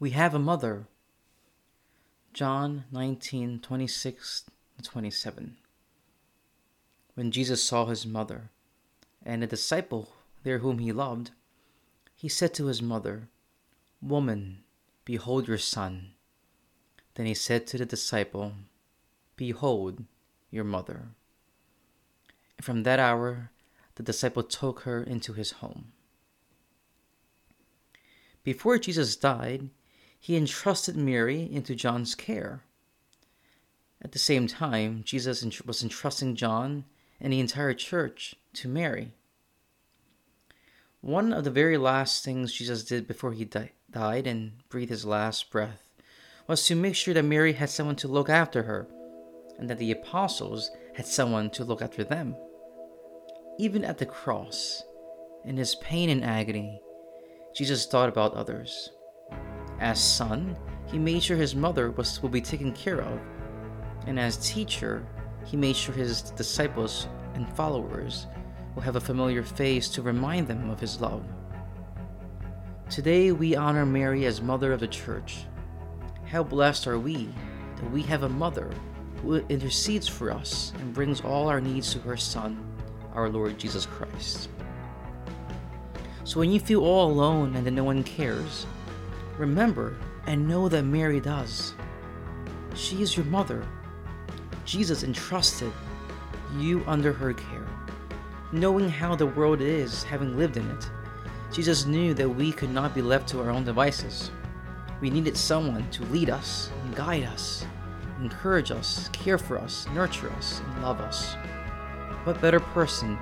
We have a mother. John 19 26 27. When Jesus saw his mother and a disciple there whom he loved, he said to his mother, Woman, behold your son. Then he said to the disciple, Behold your mother. And from that hour, the disciple took her into his home. Before Jesus died, he entrusted Mary into John's care. At the same time, Jesus was entrusting John and the entire church to Mary. One of the very last things Jesus did before he di- died and breathed his last breath was to make sure that Mary had someone to look after her and that the apostles had someone to look after them. Even at the cross, in his pain and agony, Jesus thought about others. As son, he made sure his mother was will be taken care of, and as teacher, he made sure his disciples and followers will have a familiar face to remind them of his love. Today we honor Mary as mother of the church. How blessed are we that we have a mother who intercedes for us and brings all our needs to her son, our Lord Jesus Christ. So when you feel all alone and that no one cares, remember and know that Mary does. She is your mother. Jesus entrusted you under her care. Knowing how the world is, having lived in it, Jesus knew that we could not be left to our own devices. We needed someone to lead us and guide us, encourage us, care for us, nurture us, and love us. What better person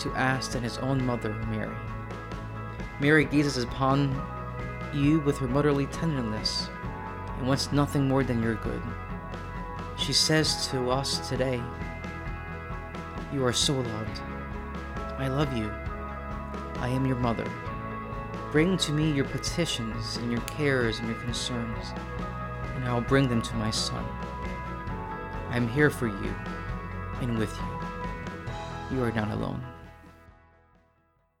to ask than his own mother, Mary? Mary gazes upon you with her motherly tenderness and wants nothing more than your good. She says to us today, You are so loved. I love you. I am your mother. Bring to me your petitions and your cares and your concerns, and I will bring them to my Son. I am here for you and with you. You are not alone.